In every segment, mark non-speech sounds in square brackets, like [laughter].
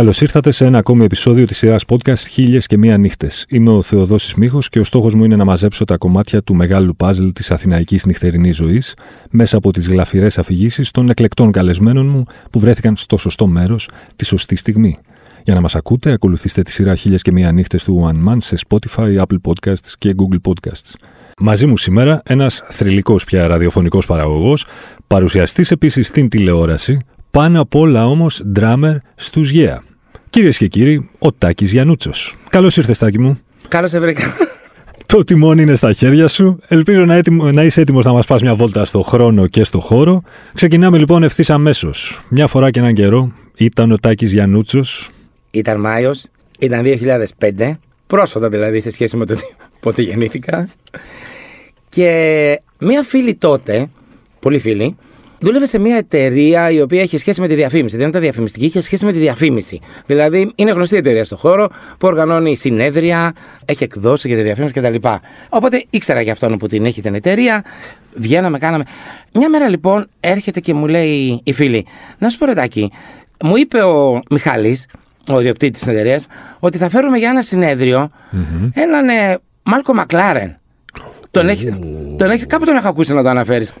Καλώς ήρθατε σε ένα ακόμη επεισόδιο της σειράς podcast Χίλιες και Μία Νύχτες. Είμαι ο Θεοδόσης Μίχο και ο στόχος μου είναι να μαζέψω τα κομμάτια του μεγάλου παζλ της αθηναϊκής νυχτερινής ζωής μέσα από τις γλαφυρές αφηγήσεις των εκλεκτών καλεσμένων μου που βρέθηκαν στο σωστό μέρος τη σωστή στιγμή. Για να μας ακούτε, ακολουθήστε τη σειρά Χίλιες και Μία Νύχτες του One Man σε Spotify, Apple Podcasts και Google Podcasts. Μαζί μου σήμερα ένας θρηλυκός πια ραδιοφωνικός παραγωγός, παρουσιαστής επίσης στην τηλεόραση, πάνω απ' όλα όμως ντράμερ στου Yeah. Κυρίες και κύριοι, ο Τάκης Γιανούτσο. Καλώς ήρθες, Τάκη μου. Καλώς σε βρήκα. Το τιμόνι είναι στα χέρια σου. Ελπίζω να, έτοιμο, να είσαι έτοιμος να μας πας μια βόλτα στο χρόνο και στο χώρο. Ξεκινάμε λοιπόν ευθύς αμέσως. Μια φορά και έναν καιρό ήταν ο Τάκης Γιανούτσο. Ήταν Μάιος, ήταν 2005, πρόσφατα δηλαδή σε σχέση με το [laughs] πότε γεννήθηκα. Και μία φίλη τότε, πολύ φίλη, δούλευε σε μια εταιρεία η οποία είχε σχέση με τη διαφήμιση. Δεν ήταν διαφημιστική, είχε σχέση με τη διαφήμιση. Δηλαδή είναι γνωστή εταιρεία στον χώρο που οργανώνει συνέδρια, έχει εκδώσει για τη διαφήμιση κτλ. Οπότε ήξερα για αυτόν που την έχει την εταιρεία. Βγαίναμε, κάναμε. Μια μέρα λοιπόν έρχεται και μου λέει η φίλη, Να σου πω ρετάκι, μου είπε ο Μιχάλης, ο ιδιοκτήτης της εταιρείας, ότι θα φέρουμε για ένα συνέδριο mm-hmm. έναν ε, Μάλκο Μακλάρεν. Τον έχει, τον έχεις, κάπου τον έχω ακούσει να το αναφέρεις.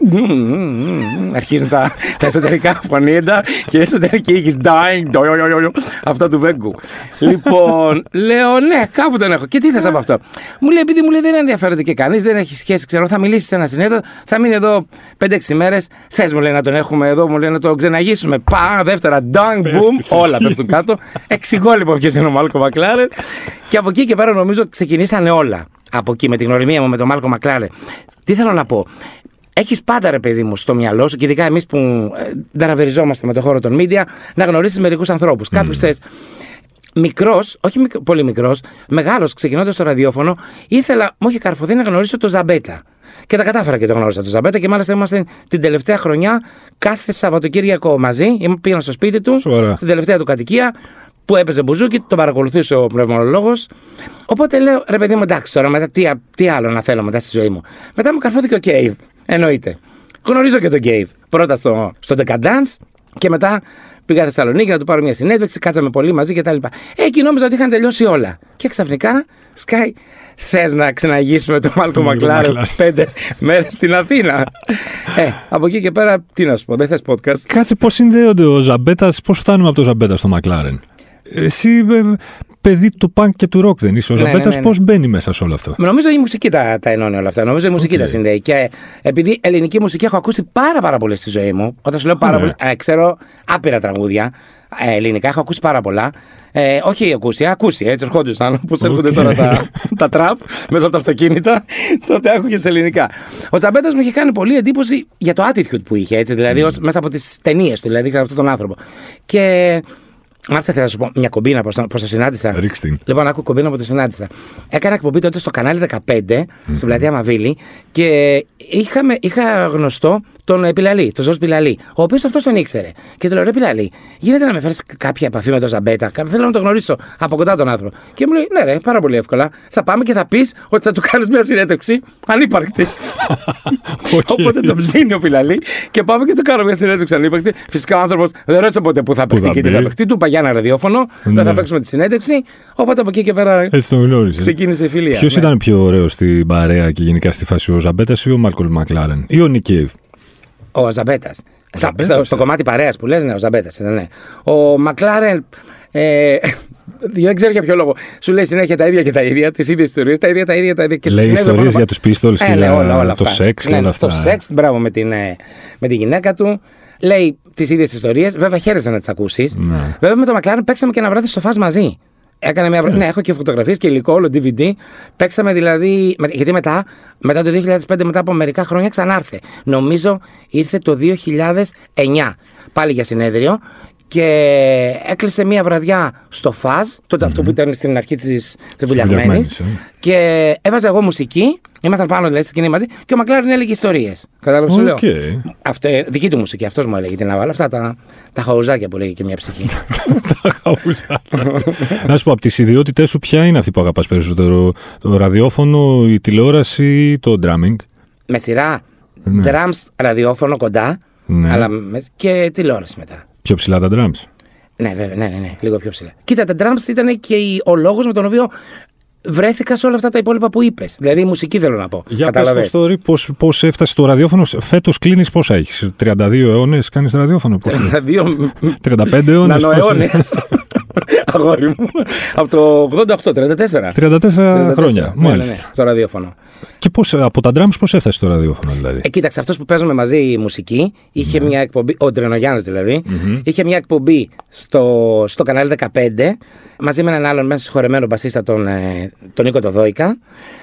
Αρχίζουν τα, τα εσωτερικά φωνήεντα και η εσωτερική ήχη. Αυτό του Βέγκου. λοιπόν, λέω ναι, κάπου τον έχω. Και τι θες από αυτό; Μου λέει, επειδή μου λέει δεν ενδιαφέρεται και κανείς, δεν έχει σχέση, ξέρω, θα μιλήσεις σε ένα συνέδριο, θα μείνει εδώ 5-6 μέρες. Θες μου λέει να τον έχουμε εδώ, μου λέει να το ξεναγήσουμε. Πά, δεύτερα, ντάγκ, μπουμ, όλα πέφτουν κάτω. Εξηγώ λοιπόν ποιος είναι ο Μάλκο Μακλάρεν. Και από εκεί και πέρα νομίζω ξεκινήσανε όλα από εκεί με την γνωριμία μου με τον Μάλκο Μακλάρε. Τι θέλω να πω; Έχεις πάντα ρε παιδί μου στο μυαλό σου, και ειδικά εμείς που ε, με το χώρο των media, να γνωρίσεις μερικούς ανθρώπους. Mm. Κάποιου θες. Μικρός, όχι μικ, πολύ μικρός, μεγάλος, ξεκινώντας το ραδιόφωνο, ήθελα, μου είχε καρφωθεί να γνωρίσω το Ζαμπέτα. Και τα κατάφερα και το γνώρισα το Ζαμπέτα και μάλιστα είμαστε την τελευταία χρονιά κάθε Σαββατοκύριακο μαζί. Πήγα στο σπίτι του, στην τελευταία του κατοικία που έπαιζε μπουζούκι, τον παρακολουθούσε ο πνευμονολόγος. Οπότε λέω, ρε παιδί μου, εντάξει τώρα, μετά τι, τι άλλο να θέλω μετά στη ζωή μου. Μετά μου καρφώθηκε ο Cave. Εννοείται. Γνωρίζω και τον Cave. Πρώτα στο, στο Decadence και μετά πήγα στη Θεσσαλονίκη να του πάρω μια συνέντευξη, κάτσαμε πολύ μαζί κτλ. Εκεί νόμιζα ότι είχαν τελειώσει όλα. Και ξαφνικά, Sky, θες να ξαναγήσουμε τον Μάλκο Μακλάρεν πέντε μέρες στην Αθήνα; ε, από εκεί και πέρα, τι να σου πω, δεν θες podcast; Κάτσε πώς συνδέονται ο Ζαμπέτας, πώς φτάνουμε από το Ζαμπέτα στο Μακλάρεν; Εσύ ε, παιδί του punk και του rock δεν είσαι. Ο ναι, Ζαμπέτας ναι, ναι, πώς μπαίνει μέσα σε όλο αυτό; Νομίζω η μουσική τα, τα ενώνει όλα αυτά. Νομίζω η μουσική okay. τα συνδέει. Και επειδή ελληνική μουσική έχω ακούσει πάρα, πάρα πολύ στη ζωή μου. Όταν σου λέω πάρα πολύ. Ε, ξέρω άπειρα τραγούδια. Ε, ελληνικά έχω ακούσει πάρα πολλά. Ε, όχι ακούσει, ακούσει. Έτσι ερχόντουσαν όπως okay. έρχονται τώρα τα, τα τραπ μέσα από τα αυτοκίνητα. [laughs] τότε άκουγε ελληνικά. Ο Ζαμπέτας μου είχε κάνει πολύ εντύπωση για το attitude που είχε. Έτσι, δηλαδή mm. μέσα από τις ταινίες του, δηλαδή αυτόν τον άνθρωπο. Και Μάλιστα θέλω να σου πω μια κομπίνα πώ το συνάντησα. Ρίξτε. Λοιπόν, άκου κομπίνα που το συνάντησα. Έκανα εκπομπή τότε στο κανάλι 15 mm-hmm. στην πλατεία Μαβίλη και είχαμε, είχα γνωστό τον Πιλαλή, τον Ζω Πιλαλή, ο οποίος αυτός τον ήξερε. Και του λέω: Ρε Πιλαλή, γίνεται να με φέρεις κάποια επαφή με τον Ζαμπέτα; Θέλω να τον γνωρίσω από κοντά τον άνθρωπο. Και μου λέει: Ναι, ρε, πάρα πολύ εύκολα. Θα πάμε και θα πεις ότι θα του κάνεις μια συνέντευξη ανύπαρκτη. [laughs] okay. Οπότε τον ψήνει ο Πιλαλή και πάμε και του κάνω μια συνέντευξη ανύπαρκτη. Φυσικά ο άνθρωπος δεν ρώτησε ποτέ που θα παιχτεί και τι θα παιχτεί. Του παγιά ένα ραδιόφωνο, ναι. θα παίξουμε τη συνέντευξη. Οπότε από εκεί και πέρα ξεκίνησε η φιλία. Ποιος ναι. ήταν πιο ωραίος στην παρέα και γενικά στη φάση, ο Ζαμπέτας ή ο Μάρκολ Μακλάρεν ή ο Νικέιβ; Ο Ζαμπέτας. Στο, στο κομμάτι παρέας που λες, ναι, ο Ζαμπέτας. Ναι. Ο Μακλάρεν. Ε, [laughs] δεν ξέρω για ποιο λόγο. Σου λέει συνέχεια τα ίδια και τα ίδια, τις ίδιες ιστορίες, τα ίδια, τα ίδια, τα ίδια. Και λέει ιστορίες για τους πίστολς ε, και ναι, όλα, όλα το σεξ και ναι, όλα αυτά. Το σεξ, μπράβο με, την, ε, με τη γυναίκα του. Λέει τις ίδιες ιστορίες. Βέβαια, χαίρεσαι να τις ακούσεις. Ναι. Βέβαια, με το Μακλάρεν παίξαμε και ένα βράδυ στο φας μαζί. Έκανε μια... Ναι. ναι, έχω και φωτογραφίες και υλικό, όλο DVD. Παίξαμε δηλαδή. Γιατί μετά, μετά το 2005, μετά από μερικά χρόνια, ξανάρθε. Νομίζω ήρθε το 2009 πάλι για συνέδριο και έκλεισε μία βραδιά στο ΦΑΖ, τότε αυτό που ήταν στην αρχή τη Βουλιαγμένη. Ε. Και έβαζα εγώ μουσική, ήμασταν πάνω δηλαδή στη σκηνή μαζί, και ο Μακλάριν έλεγε ιστορίες. Κατάλαβες okay. λέω; Αυτό, δική του μουσική, αυτός μου έλεγε την να βάλω. Αυτά τα, τα χαουζάκια που λέγει και μια ψυχή. [laughs] τα χαουζάκια. να σου πω, από τις ιδιότητές σου, ποια είναι αυτή που αγαπάς περισσότερο, το ραδιόφωνο, η τηλεόραση ή το drumming; Με σειρά. Ναι. Drums, ραδιόφωνο κοντά, ναι. αλλά και τηλεόραση μετά. Πιο ψηλά τα drums; Ναι, βέβαια, ναι, ναι, ναι, λίγο πιο ψηλά. Κοίτα, τα drums ήταν και η- ο λόγος με τον οποίο βρέθηκα σε όλα αυτά τα υπόλοιπα που είπες. Δηλαδή η μουσική θέλω να πω. Για πες Καταλαβες. το story, πώς, πώς έφτασε στο ραδιόφωνο. Φέτος κλείνεις πόσα έχεις, 32 αιώνες κάνεις ραδιόφωνο. Πώς, Δύο 35 [laughs] αιώνες. νανοαιώνες. [laughs] Αγόρι μου. Από το 88, 34. 34 χρόνια, Ναι, ναι, μάλιστα. ναι, στο ραδιόφωνο. Και πώς, από τα drums πώς έφτασε στο ραδιόφωνο δηλαδή; Ε, κοίταξε, αυτός που παίζουμε μαζί η μουσική είχε μια εκπομπή, ο Τρενογιάννης δηλαδή, είχε μια εκπομπή στο, στο κανάλι 15 μαζί με έναν άλλον μέσα συγχωρεμένο μπασίστα τον, ε, τον Νίκο το Δόικα.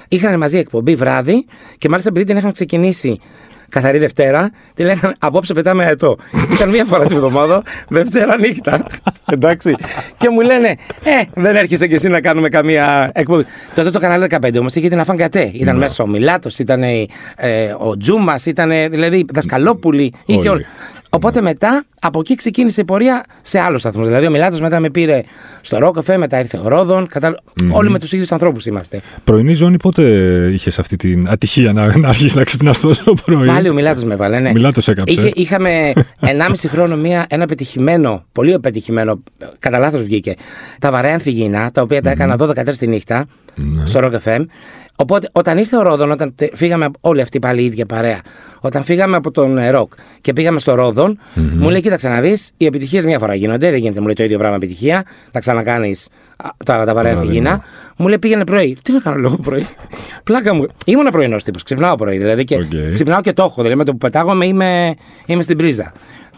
Είχαν μαζί εκπομπή βράδυ και μάλιστα επειδή την είχαν ξεκινήσει καθαρή Δευτέρα, τη λέγανε Απόψε πετάμε αετό. Ήταν μία φορά την εβδομάδα, Δευτέρα νύχτα. Εντάξει. και μου λένε Ε, δεν έρχεσαι κι εσύ να κάνουμε καμία εκπομπή. Τότε το κανάλι 15 όμως είχε την Αφαγκατέ. Ήταν μέσα ο Μιλάτος, ήταν ε, ο Τζούμας, ήταν δηλαδή δασκαλόπουλοι. Είχε Όλοι. Όλοι. Οπότε μετά από εκεί ξεκίνησε η πορεία σε άλλους σταθμούς. Δηλαδή ο Μιλάτος μετά με πήρε στο Ρόκοφε, μετά ήρθε ο Ρόδον. Κατα... Όλοι με τους ίδιους ανθρώπους είμαστε. Πρωινή ζώνη πότε είχες αυτή την ατυχία να, να αρχίσεις να ξυπνάς τόσο πρωί; Πάλι ο Μιλάτος με βάλε, ναι. Ο Μιλάτος έκαψε. Είχε, είχαμε [laughs] 1,5 χρόνο μια, ένα πετυχημένο, πολύ πετυχημένο, κατά λάθος βγήκε, τα βαρέα ανθυγιεινά, τα οποία τα έκανα 12 τη νύχτα στο Rock FM. Οπότε όταν ήρθε ο Ρόδον, όταν τε- φύγαμε όλοι αυτοί πάλι η ίδια παρέα, όταν φύγαμε από τον ε, ροκ και πήγαμε στο Ρόδον μου λέει: Κοίταξε να δεις, οι επιτυχίες μια φορά γίνονται, δεν γίνεται μου λέει το ίδιο πράγμα επιτυχία, να ξανακάνεις τα, τα βαρέα ανθυγιεινά. Μου λέει: Πήγαινε πρωί. Τι να κάνω εγώ πρωί. [laughs] Πλάκα μου. Ήμουν πρωινός τύπος, ξυπνάω πρωί δηλαδή και Οκ. ξυπνάω και το έχω. Δηλαδή με το που πετάγομαι είμαι, είμαι στην πρίζα.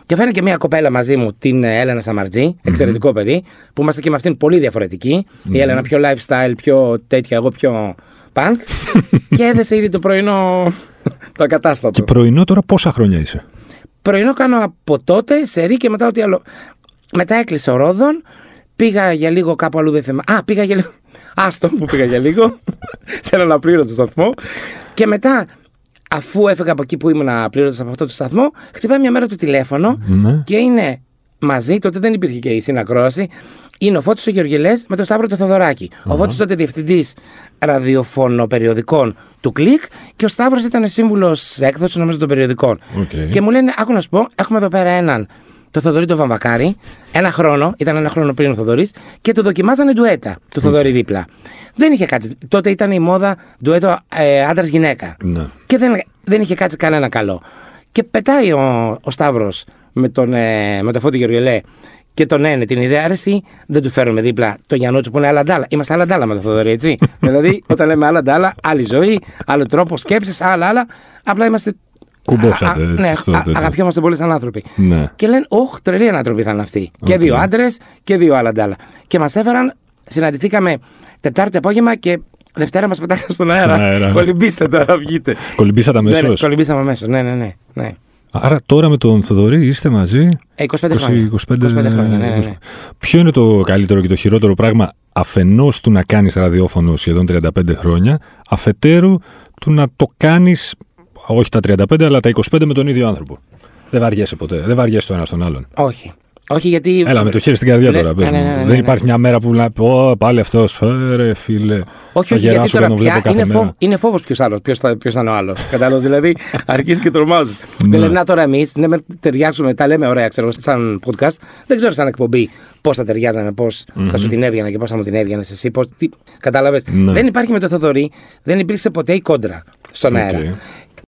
Και φέρνει και μια κοπέλα μαζί μου, την ε, Έλενα Σαμαρτζή, εξαιρετικό παιδί, που είμαστε και με αυτήν πολύ διαφορετική. Η Έλενα πιο lifestyle, πιο τέτοια, εγώ πιο punk. [laughs] και έδεσε ήδη το πρωινό το ακατάστατο. Και πρωινό τώρα πόσα χρόνια είσαι; Πρωινό κάνω από τότε, σερή και μετά ό,τι άλλο. Μετά έκλεισε ο Ρόδον, πήγα για λίγο κάπου αλλού δεν θυμάμαι. Α, πήγα για λίγο. Άστο που πήγα για λίγο, [laughs] σε έναν απλήρωτο σταθμό. Και μετά, αφού έφυγα από εκεί που ήμουν απλήρωτος από αυτό το σταθμό, χτυπάει μια μέρα το τηλέφωνο Ναι. και είναι μαζί, τότε δεν υπήρχε και η συνακρόαση. Είναι ο Φώτης ο Γεωργελές με τον Σταύρο το Θοδωράκη. Ο Φώτης τότε διευθυντής ραδιοφωνοπεριοδικών του Κλικ και ο Σταύρος ήταν σύμβουλος έκδοσης νομίζω των περιοδικών. Οκ. Και μου λένε, άκου να σου πω, έχουμε εδώ πέρα έναν, το Θοδωρή το Βαμβακάρη, ένα χρόνο, ήταν ένα χρόνο πριν ο Θοδωρής, και του δοκιμάζανε ντουέτα του Θοδωρή δίπλα. Δεν είχε κάτσει. Τότε ήταν η μόδα ντουέτο ε, άντρα-γυναίκα. Ναι. Και δεν, δεν είχε κάτσει κανένα καλό. Και πετάει ο, ο Σταύρος με τον, ε, με τον Φώτη Γεωργιελέ και τον ένε την ιδέα, αρέσει, δεν του φέρουμε δίπλα το Γιαννούτσο που είναι άλλα ντάλα. Είμαστε άλλα ντάλα με τον Θοδωρή, έτσι. [laughs] δηλαδή, όταν λέμε άλλα ντάλα, άλλη ζωή, άλλο τρόπο σκέψης, άλλα, άλλα. Απλά είμαστε. Κουμπώσατε, Α, α, έτσι, ναι, στο α, τέτοιο. αγαπιόμαστε πολύ σαν άνθρωποι. Ναι. Και λένε, Ωχ, τρελή ανατροπή θα είναι αυτή. Και δύο άντρες και δύο άλλα ντάλα. Και μας έφεραν, συναντηθήκαμε Τετάρτη απόγευμα και Δευτέρα μας πετάξαν στον αέρα. αέρα. Κολυμπήστε τώρα, βγείτε. Κολυμπήσατε Ναι, ναι, αμέσως; κολυμπήσαμε αμέσως. Ναι, ναι, ναι. ναι. Άρα τώρα με τον Θοδωρή είστε μαζί. Ε, 25 χρόνια. 25, 25 χρόνια, ναι, ναι, ναι. Ποιο είναι το καλύτερο και το χειρότερο πράγμα αφενός του να κάνεις ραδιόφωνο σχεδόν 35 χρόνια, αφετέρου του να το κάνεις, όχι τα 35 αλλά τα 25 με τον ίδιο άνθρωπο; Δεν βαριέσαι ποτέ, δεν βαριέσαι το ένα στον άλλον. Όχι. Όχι γιατί. Έλα με το χέρι στην καρδιά Ναι, τώρα. Πες ναι, μου. ναι, ναι, ναι, δεν ναι. υπάρχει μια μέρα που να πω πάλι αυτός. ρε φίλε. Όχι, θα όχι, γιατί γεράσω τώρα όταν τον βλέπω πια κάθε είναι, μέρα. φόβ, είναι φόβος ποιος άλλος, ποιος θα, ποιος θα είναι ο άλλος. Κατάλαβες, δηλαδή [laughs] αρχίζεις και τρομάζεις. Ναι. δηλαδή, να τώρα εμείς, ναι, με ταιριάξουμε, τα λέμε ωραία, ξέρω, σαν podcast. Δεν ξέρω σαν εκπομπή πώς θα ταιριάζαμε, πώς θα σου την έβγαινα και πώς θα μου την έβγαινες εσύ. Πώς, τι, κατάλαβες. Ναι. Δεν υπάρχει με το Θοδωρή, δεν υπήρξε ποτέ η κόντρα στον Οκ. αέρα.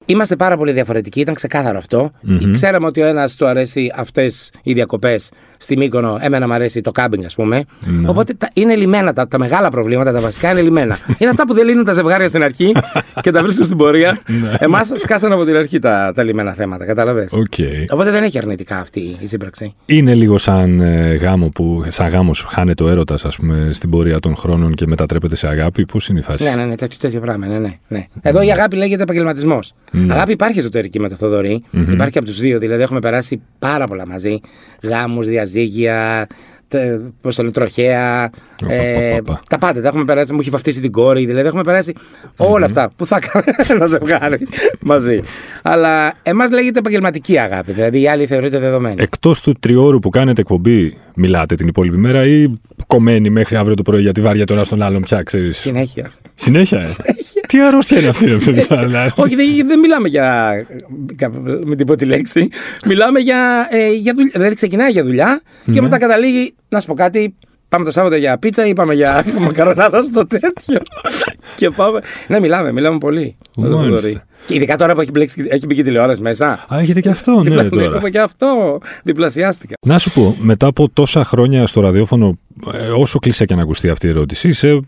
Είμαστε πάρα πολύ διαφορετικοί, ήταν ξεκάθαρο αυτό. Ξέραμε ότι ο ένας του αρέσει αυτές οι διακοπές στη Μύκονο, εμένα μου αρέσει το κάμπινγκ, ας πούμε. Ναι. Οπότε τα, είναι λυμένα τα, τα μεγάλα προβλήματα, τα βασικά είναι λυμένα. [laughs] είναι αυτά που δεν λύνουν τα ζευγάρια στην αρχή και τα βρίσκουν στην πορεία. Ναι. Εμάς σκάσαν από την αρχή τα, τα λυμένα θέματα, κατάλαβες; Οκ. Οπότε δεν έχει αρνητικά αυτή η σύμπραξη. Είναι λίγο σαν ε, γάμο που, σαν γάμος χάνεται ο έρωτας ας πούμε στην πορεία των χρόνων και μετατρέπεται σε αγάπη. Πώς είναι η φάση; Ναι, ναι, ναι, τέτοιο, τέτοιο πράγμα. Ναι, ναι, ναι. Εδώ η αγάπη λέγεται επαγγελματισμός. Αγάπη υπάρχει εσωτερική με το θοδωρη Υπάρχει και από τους δύο. Δηλαδή έχουμε περάσει πάρα πολλά μαζί. Γάμους, διαζύγια, πώς το λένε, τροχέα. Οπα, ε, οπα, οπα. τα πάντα. Τα έχουμε περάσει. Μου έχει βαφτίσει την κόρη. Δηλαδή έχουμε περάσει όλα αυτά που θα έκανε [laughs] ένα ζευγάρι μαζί. Αλλά εμάς λέγεται επαγγελματική αγάπη. Δηλαδή η άλλη θεωρείται δεδομένη. Εκτός του τριώρου που κάνετε εκπομπή, μιλάτε την υπόλοιπη μέρα ή κομμένη μέχρι αύριο το πρωί γιατί βάρια τώρα στον άλλον πια, ξέρεις; Συνέχεια. Συνέχεια, ε. Τι αρρώστια είναι αυτή, ρε παιδιά. [laughs] δηλαδή. Όχι, δεν, δεν μιλάμε για. με την πρώτη λέξη. Μιλάμε για, ε, για δουλειά. Δηλαδή ξεκινάει για δουλειά και Ναι. μετά καταλήγει. Να σου πω κάτι. Πάμε το Σάββατο για πίτσα ή πάμε για [laughs] μακαρονάδα στο τέτοιο. και πάμε. Ναι, μιλάμε, μιλάμε πολύ. με τον Μάλιστα. Θοδωρή. Και ειδικά τώρα που έχει, μπλέξει, έχει μπει και τηλεόραση μέσα. Α, έχετε και αυτό, ναι, Δηλαδή, τώρα. έχουμε και αυτό. Διπλασιάστηκα. Να σου πω, μετά από τόσα χρόνια στο ραδιόφωνο, ε, όσο κλεισέ και να ακουστεί αυτή η ερώτηση, είσαι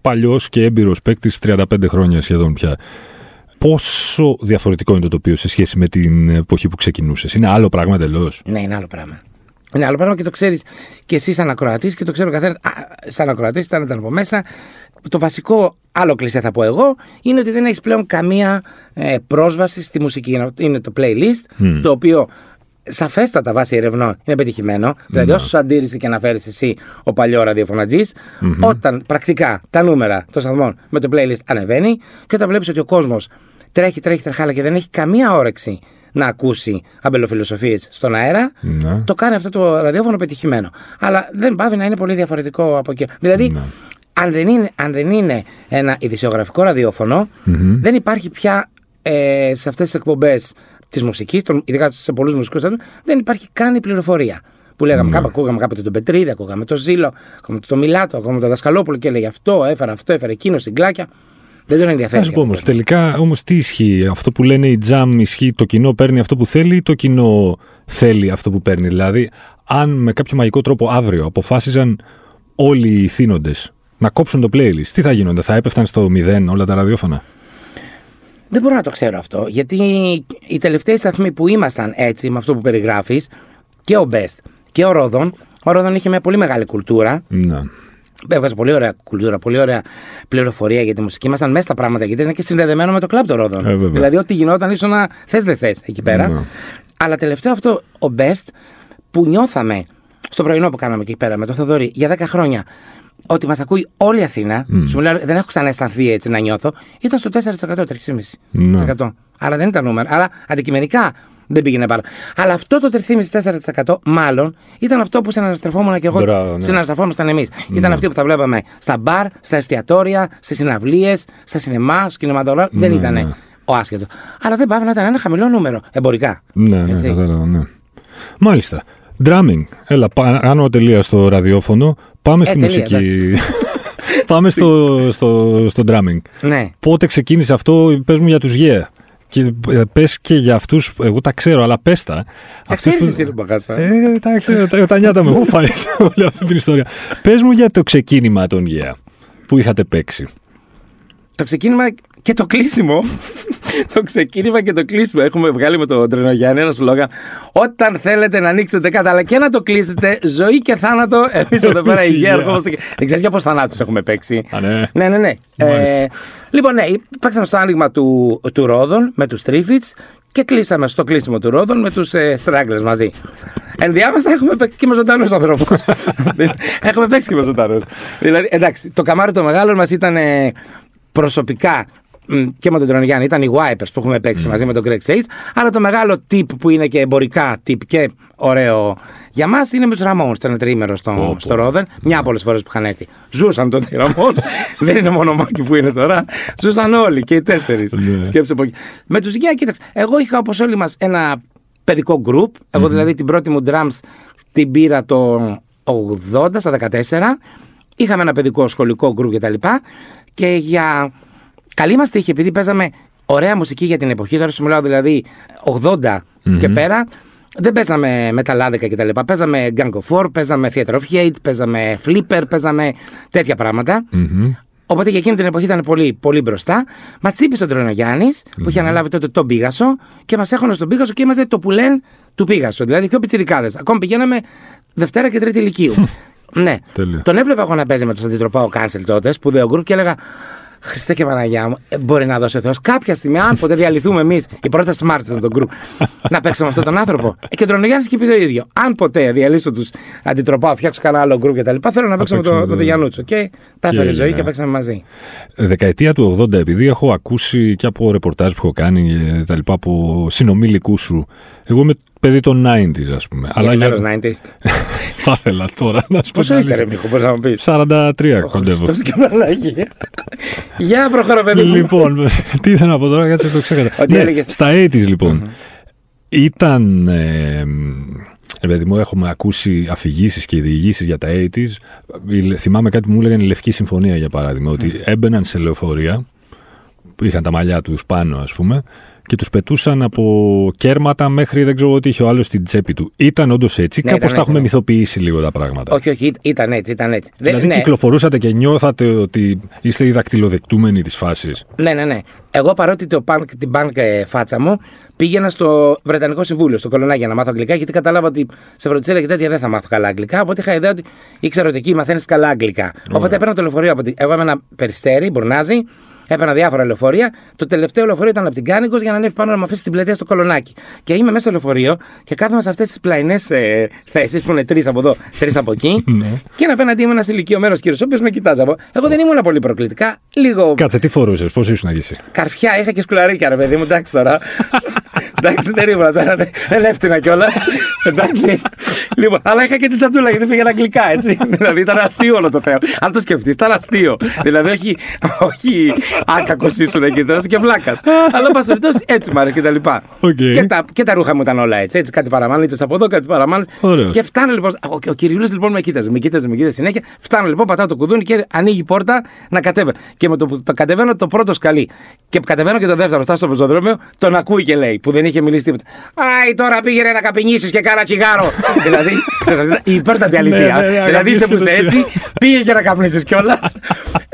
παλιός και έμπειρος παίκτης 35 χρόνια σχεδόν πια. Πόσο διαφορετικό είναι το τοπίο σε σχέση με την εποχή που ξεκινούσες, Είναι άλλο πράγμα εντελώς; Ναι, είναι άλλο πράγμα. Είναι άλλο πράγμα και το ξέρεις και εσύ σαν ακροατής και το ξέρω ο καθένα. Σαν ακροατής, ήταν, ήταν από μέσα. Το βασικό άλλο κλεισέ θα πω εγώ είναι ότι δεν έχεις πλέον καμία ε, πρόσβαση στη μουσική. Είναι- Είναι το playlist, το οποίο σαφέστατα βάσει ερευνών είναι πετυχημένο. Δηλαδή, όσο αντίρρηση και να φέρεις εσύ ο παλιό ραδιοφωνατζής, όταν πρακτικά τα νούμερα των σταθμών με το playlist ανεβαίνει και όταν βλέπεις ότι ο κόσμος τρέχει, τρέχει, τρεχάλα και δεν έχει καμία όρεξη να ακούσει αμπελοφιλοσοφίες στον αέρα, Ναι. το κάνει αυτό το ραδιόφωνο πετυχημένο. Αλλά δεν πάβει να είναι πολύ διαφορετικό από εκεί. Δηλαδή, αν, δεν είναι, αν δεν είναι ένα ειδησιογραφικό ραδιόφωνο, δεν υπάρχει πια ε, σε αυτές τις εκπομπές της μουσικής, ειδικά σε πολλούς μουσικούς σταθμού, δεν υπάρχει καν η πληροφορία. Που λέγαμε, κάπου ακούγαμε κάποτε τον Πετρίδη, ακούγαμε τον Ζήλο, ακούγαμε τον Μιλάτο, ακούγαμε τον Δασκαλόπουλο και έλεγε αυτό, έφερε αυτό, έφερε εκείνο, συγκλάκια. Δεν τον ενδιαφέρει. Να σου πω για όμως, τον τελικά όμως τι ισχύει, αυτό που λένε οι τζαμ ισχύει, το κοινό παίρνει αυτό που θέλει ή το κοινό θέλει αυτό που παίρνει; Δηλαδή, αν με κάποιο μαγικό τρόπο αύριο αποφάσιζαν όλοι οι θύνοντες να κόψουν το playlist, τι θα γίνονται, θα έπεφταν στο μηδέν όλα τα ραδιόφωνα; Δεν μπορώ να το ξέρω αυτό. Γιατί οι τελευταίοι σταθμοί που ήμασταν έτσι, με αυτό που περιγράφεις, και ο Best και ο Ρόδον, ο Ρόδον είχε μια πολύ μεγάλη κουλτούρα. Ναι. Έβγαζε πολύ ωραία κουλτούρα, πολύ ωραία πληροφορία για τη μουσική. Ήμασταν μέσα στα πράγματα γιατί ήταν και συνδεδεμένο με το κλαμπ των Ρόδον. Ε, βέβαια. δηλαδή, ό,τι γινόταν ήσουν να θες δεν θες εκεί πέρα. Ναι. Αλλά τελευταίο αυτό ο Best που νιώθαμε στο πρωινό που κάναμε εκεί πέρα με το Θοδωρή για 10 χρόνια ότι μας ακούει όλη η Αθήνα. Σου μιλάω, δεν έχω ξανααισθανθεί έτσι να νιώθω. Ήταν στο 4%, 3,5%. Άρα δεν ήταν νούμερα. Άρα αντικειμενικά δεν πήγαινε πάρα. Αλλά αυτό το 3,5-4% μάλλον ήταν αυτό που συναναστρεφόμουν και εγώ. Μπράβο, ναι. Συναναστρεφόμασταν εμείς. Ήταν αυτοί που θα βλέπαμε στα μπαρ, στα εστιατόρια, στι συναυλίες, στα σινεμά, στους κινηματογράφους. δεν ήταν ο άσχετος. Αλλά δεν πάει να ήταν ένα χαμηλό νούμερο εμπορικά. Ναι, ναι, Έτσι. κατάλαβα, ναι. Μάλιστα. Drumming. Έλα, πά- άνω τελεία στο ραδιόφωνο. Πάμε στη Ε, τελεία, μουσική. Πάμε στο, στο, στο drumming. Ναι. Πότε ξεκίνησε αυτό, πες μου για τους Yeah. Και ε, πες και για αυτούς, εγώ τα ξέρω, αλλά πες τα. Τα Αυτούς ξέρεις που- εσύ, ρε Μπαγάσα. Ε, τα ξέρω, τα, τα νιάτα με έχω [laughs] φάει σε όλη αυτή την ιστορία. Πες μου για το ξεκίνημα των Yeah που είχατε παίξει. Το ξεκίνημα και το κλείσιμο. [laughs] το ξεκίνημα και το κλείσιμο. Έχουμε βγάλει με τον Τρενογιάννη ένα σλόγαν. Όταν θέλετε να ανοίξετε κάτι, αλλά και να το κλείσετε, ζωή και θάνατο. Εμείς εδώ πέρα Εμείς, υγεία yeah. ερχόμαστε. και- Δεν ξέρεις για πώ θανάτους έχουμε παίξει. Α, ναι. ναι, ναι. ναι. Μάλιστα. Ε, λοιπόν, ναι, παίξαμε στο άνοιγμα του, του Ρόδων με τους Τρίφιτ και κλείσαμε στο κλείσιμο του Ρόδων με τους ε, Στράγκλε μαζί. Ενδιάμεσα έχουμε παίξει και με ζωντανούς ανθρώπους. [laughs] έχουμε παίξει και με ζωντανούς. δηλαδή, εντάξει, το καμάρι των μεγάλων μας ήταν ε, προσωπικά μ, και με τον Τρονιάννη ήταν οι Wipers που έχουμε παίξει μαζί με τον Greg Says. Αλλά το μεγάλο tip που είναι και εμπορικά tip και ωραίο για μας είναι με τους Ραμόν. Ήταν τριήμερο στο, στο Ρόδεν. Μια από όλες τις φορές που είχαν έρθει. Ζούσαν τότε οι Ραμόν. [laughs] Δεν είναι μόνο Μάκη που είναι τώρα. Ζούσαν όλοι και οι τέσσερις. Ναι. Σκέψε από εκεί. Με τους Γεια, κοίταξε. Εγώ είχα όπως όλοι μας ένα παιδικό group. Εγώ δηλαδή την πρώτη μου drums την πήρα το 80 στα 14. Είχαμε ένα παιδικό σχολικό group κτλ. Και για καλή μας τύχη, επειδή παίζαμε ωραία μουσική για την εποχή, τώρα σου μιλάω δηλαδή 80 και πέρα, δεν παίζαμε μεταλλάδικα κτλ. Παίζαμε Gang of War, παίζαμε Theater of Hate, παίζαμε Flipper, παίζαμε τέτοια πράγματα. Οπότε για εκείνη την εποχή ήταν πολύ, πολύ μπροστά. Μας τσίπησε ο Τρονογιάννη, που είχε αναλάβει τότε τον Πίγασο και μας έχωνε στον Πίγασο και είμαστε το πουλέν του Πίγασο. Δηλαδή πιο πιτσιρικάδες. Ακόμα πηγαίναμε Δευτέρα και Τρίτη Λυκείου. ναι. Τέλεια. Τον έβλεπα εγώ να παίζει με τον Αντιτροπάο Κάνσελ τότε, σπουδαίο γκρουπ και έλεγα Χριστέ και Παναγιά μου, ε, μπορεί να δώσει ο Θεός κάποια στιγμή, αν ποτέ διαλυθούμε εμείς, η πρώτη Smart ήταν το γκρουπ, να παίξουμε αυτόν τον άνθρωπο. Ε, Και ο Τρονογιάννης και πει το ίδιο. Αν ποτέ διαλύσω τους αντιτροπάω, φτιάξω κανένα άλλο γκρουπ κτλ., θέλω να παίξω με παίξουμε τον το- το Γιαννούτσο. Και τα έφερε Και, ζωή ναι. και παίξαμε μαζί. Δεκαετία του 80, επειδή έχω ακούσει και από ρεπορτάζ που έχω κάνει και τα λοιπά από συνομήλικου σου. Εγώ είμαι παιδί των 90s, ας πούμε. Αλλά για... 90s. [laughs] θα ήθελα τώρα να σου πω. Πόσο είσαι, ρε Μίχο, πώ να μου πεις; 43 κοντεύω. και Για προχωρώ, παιδί. Λοιπόν, [laughs] τι ήθελα να πω τώρα, κάτσε το ξέχασα. Ναι, στα 80s, λοιπόν. Ήταν. Ε, παιδί μου, έχουμε ακούσει αφηγήσεις και διηγήσεις για τα 80s. Θυμάμαι κάτι που μου έλεγαν η Λευκή Συμφωνία, για παράδειγμα, ότι έμπαιναν σε λεωφορεία, που είχαν τα μαλλιά τους πάνω, ας πούμε, και τους πετούσαν από κέρματα μέχρι δεν ξέρω τι είχε ο άλλος στην τσέπη του. Ήταν όντως έτσι, ναι, κάπως τα έχουμε ναι. μυθοποιήσει λίγο τα πράγματα. Όχι, όχι, ήταν έτσι, ήταν έτσι. Δηλαδή ναι. κυκλοφορούσατε και νιώθατε ότι είστε οι δακτυλοδεκτούμενοι της φάσης. Ναι, ναι, ναι. Εγώ παρότι το πάνκ, την πάνκ ε, φάτσα μου πήγαινα στο Βρετανικό Συμβούλιο, στο Κολονάκι για να μάθω αγγλικά, γιατί κατάλαβα ότι σε φροντιστήρια και τέτοια δεν θα μάθω καλά αγγλικά. Οπότε είχα ιδέα ότι ήξερα ότι εκεί μαθαίνεις καλά αγγλικά. Οπότε έπαιρνα το λεωφορείο από Εγώ ήμουν περιστέρι, μπουρνάζι, Έπαιρνα διάφορα λεωφορεία. Το τελευταίο λεωφορείο ήταν από την Κάνικος για να ανέβει πάνω να με αφήσει την πλατεία στο κολονάκι. Και είμαι μέσα στο λεωφορείο και κάθομαι σε αυτές τις πλαϊνές ε, θέσεις που είναι τρεις από εδώ, τρεις από εκεί. [laughs] Ναι. και ένα απέναντί μου ένας ηλικιωμένος κύριος, ο οποίος με κοιτάζει από. Εγώ δεν ήμουν πολύ προκλητικά. Λίγο. Κάτσε, τι φορούσες, πώς ήσουν να Καρφιά, είχα και σκουλαρίκια, ρε παιδί μου, εντάξει τώρα. [laughs] εντάξει, δεν ήμουν τώρα, δεν έφτιανα κιόλας. εντάξει. Λοιπόν, αλλά είχα και τη τσατούλα γιατί πήγαινα αγγλικά, έτσι. δηλαδή ήταν αστείο όλο το θέμα. Αν το σκεφτείς, ήταν αστείο. δηλαδή όχι, όχι άκακος ήσουν εκεί τώρα και βλάκας. Αλλά πα περιπτώσει έτσι μ' άρεσε και τα λοιπά. Okay. Και, τα, και τα ρούχα μου ήταν όλα έτσι. έτσι κάτι παραμάνιτσε από εδώ, κάτι παραμάνιτσε. Και φτάνω λοιπόν. Ο, ο Κυριούλης λοιπόν με κοίταζε, με κοίταζε, με κοίταζε συνέχεια. Φτάνω λοιπόν, πατάω το κουδούνι και ανοίγει η πόρτα να κατέβω. Και με το που το κατεβαίνω το πρώτο σκαλί. Και κατεβαίνω και το δεύτερο, φτάσω στο πεζοδρόμιο, τον ακούει και λέει που δεν είχε μιλήσει τίποτα. Άι τώρα πήγαινε να καπινίσεις και κάνα τσιγάρο. [laughs] δηλαδή, η υπέρτατη αλήθεια. Ναι, ναι, ναι, δηλαδή είσαι που έτσι, πήγε και να καπνίσει κιόλας.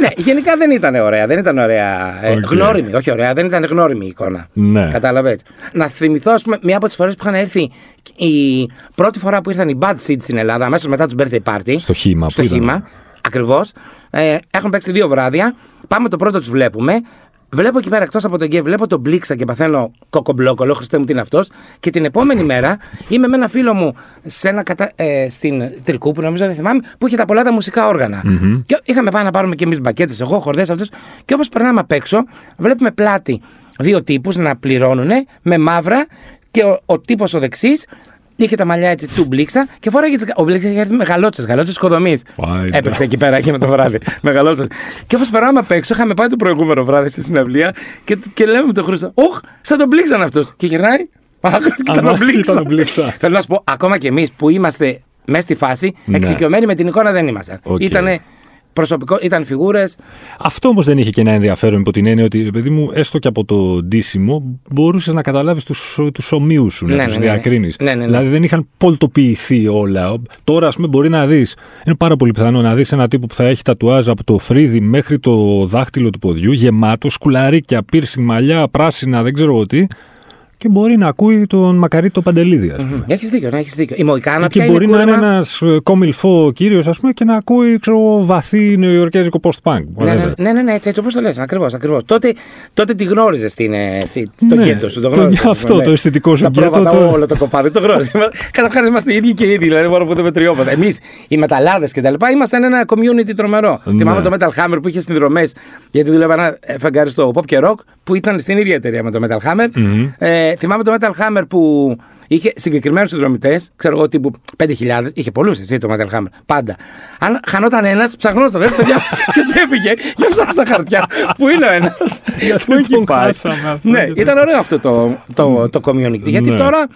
ναι, γενικά δεν ήταν ωραία. Δεν ήταν ωραία. Okay. Ε, γνώριμη, όχι ωραία, δεν ήταν γνώριμη η εικόνα. Ναι. Κατάλαβες. Να θυμηθώ, ας πούμε, μία από τις φορές που είχαν έρθει η πρώτη φορά που ήρθαν οι Bad Seeds στην Ελλάδα, αμέσως μετά τους birthday party. Στο χήμα. Στο χήμα. Ακριβώς. Ε, έχουν παίξει δύο βράδια. Πάμε το πρώτο τους βλέπουμε. Βλέπω εκεί πέρα εκτός από τον γκέι, βλέπω τον Μπλίξα και παθαίνω κοκομπλόκο. Λέω Χριστέ μου, τι είναι αυτός. Και την επόμενη μέρα είμαι με ένα φίλο μου σε ένα κατα... ε, στην Τρικού, που νομίζω δεν θυμάμαι, που είχε τα πολλά τα μουσικά όργανα. Mm-hmm. Και είχαμε πάει να πάρουμε και εμείς μπακέτες, εγώ, χορδές αυτού. Και όπως περνάμε απ' έξω, βλέπουμε πλάτη δύο τύπους να πληρώνουν με μαύρα και ο, ο τύπος ο δεξής Είχε τα μαλλιά έτσι του μπλίξα και φόραγε. Ο μπλίξας είχε έρθει με γαλότσες, γαλότσες οικοδομή. Έπαιξε εκεί πέρα εκείνο το βράδυ. με γαλότσες. Και όπως περνάμε απ' έξω, είχαμε πάει το προηγούμενο βράδυ στη συναυλία και, και λέμε με τον Χρήστο, Ωχ, σαν τον μπλίξαν αυτός. Και γυρνάει. Αχ, ήταν μπλίξα. Θέλω να σου πω, ακόμα και εμείς που είμαστε μέσα στη φάση, ναι. εξοικειωμένοι με την εικόνα δεν ήμασταν. Okay. Ήτανε προσωπικό, ήταν φιγούρες. Αυτό όμως δεν είχε και ένα ενδιαφέρον υπό την έννοια ότι, παιδί μου, έστω και από το ντύσιμο, μπορούσες να καταλάβεις τους ομοίους σου, να ναι, τους ναι, διακρίνεις. Ναι, ναι, ναι, δηλαδή δεν είχαν πολτοποιηθεί όλα. Τώρα, ας πούμε, μπορεί να δεις. Είναι πάρα πολύ πιθανό να δεις ένα τύπο που θα έχει τατουάζ από το φρύδι μέχρι το δάχτυλο του ποδιού, γεμάτο, σκουλαρίκια, πύρση, μαλλιά, πράσινα, δεν ξέρω τι και μπορεί να ακούει τον Μακαρίτο Παντελίδη, ας πούμε. Mm-hmm. Έχεις δίκιο, ναι, έχεις δίκιο. Η Μοϊκάνα Και μπορεί να είναι ένας ε, κόμιλφό κύριος, ας πούμε, και να ακούει ξέρω, βαθύ νεοϊορκέζικο post-punk. Ναι, ναι, ναι, ναι, ναι, έτσι, έτσι όπως το λες. Ακριβώς, ακριβώς. Τότε, τότε τη γνώριζες την, ε, το ναι, γκέτο σου. Το γνώριζες. Αυτό, το αισθητικό σου γκέτο. Το όλο το κοπάδι, το γνώριζες. [laughs] Καταρχάς είμαστε οι ίδιοι και οι ίδιοι, δηλαδή μόνο που δεν μετριόμαστε. Εμείς οι μεταλλάδες και τα λοιπά ήμασταν ένα community τρομερό. Θυμάμαι το Metal Hammer που είχε συνδρομέ, γιατί δούλευα ένα φεγγαριστό pop και rock που ήταν στην ίδια εταιρεία με το Metal Hammer. Ε, θυμάμαι το Metal Hammer που είχε συγκεκριμένους συνδρομητές, ξέρω εγώ τύπου 5.000, είχε πολλούς εσύ το Metal Hammer, πάντα. Αν χανόταν ένας, ψαχνόταν, ρε παιδιά, [laughs] ποιος έφυγε, για ψάξει τα χαρτιά. Πού είναι ο ένας, Πού έχει πάει. Ναι, ήταν ωραίο αυτό το, το, το community. Γιατί ναι. τώρα,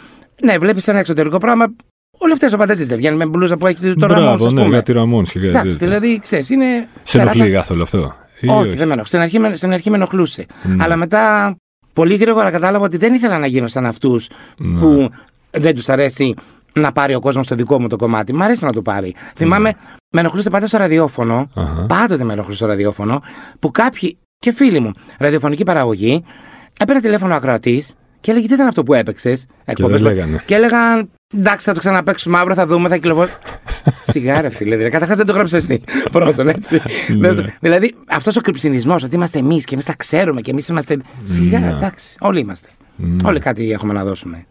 ναι, βλέπεις ένα εξωτερικό πράγμα Όλοι αυτές οι φανταζίε δεν βγαίνουν με μπλούζα που έχεις το Ραμόν. Μπράβο, ναι, για τη Ραμόν και Εντάξει, δηλαδή ξέρεις, είναι. Σε ενοχλεί καθόλου αυτό. Όχι, δεν με ενοχλούσε. Στην αρχή με ενοχλούσε. Ναι. Αλλά μετά πολύ γρήγορα κατάλαβα ότι δεν ήθελα να γίνω σαν αυτούς ναι. που δεν τους αρέσει να πάρει ο κόσμος το δικό μου το κομμάτι. Μ' αρέσει να το πάρει. Ναι. Θυμάμαι, με ενοχλούσε πάντα στο ραδιόφωνο. Uh-huh. Πάντοτε με ενοχλούσε στο ραδιόφωνο. Που κάποιοι και φίλοι μου, ραδιοφωνική παραγωγή, έπαιρνε τηλέφωνο ακροατής και έλεγε τι ήταν αυτό που έπαιξες. Και, και έλεγαν Εντάξει, θα το ξαναπέξουμε αύριο, θα δούμε, θα κυκλοφορήσει. Σιγά, ρε φίλε. Δηλαδή, καταρχάς δεν το γράψε εσύ. Πρώτον, έτσι. Ναι. δηλαδή, αυτός ο κρυψινισμός, ότι είμαστε εμείς και εμείς τα ξέρουμε και εμείς είμαστε. Σιγά, ναι. εντάξει, όλοι είμαστε. Ναι. Όλοι κάτι έχουμε να δώσουμε.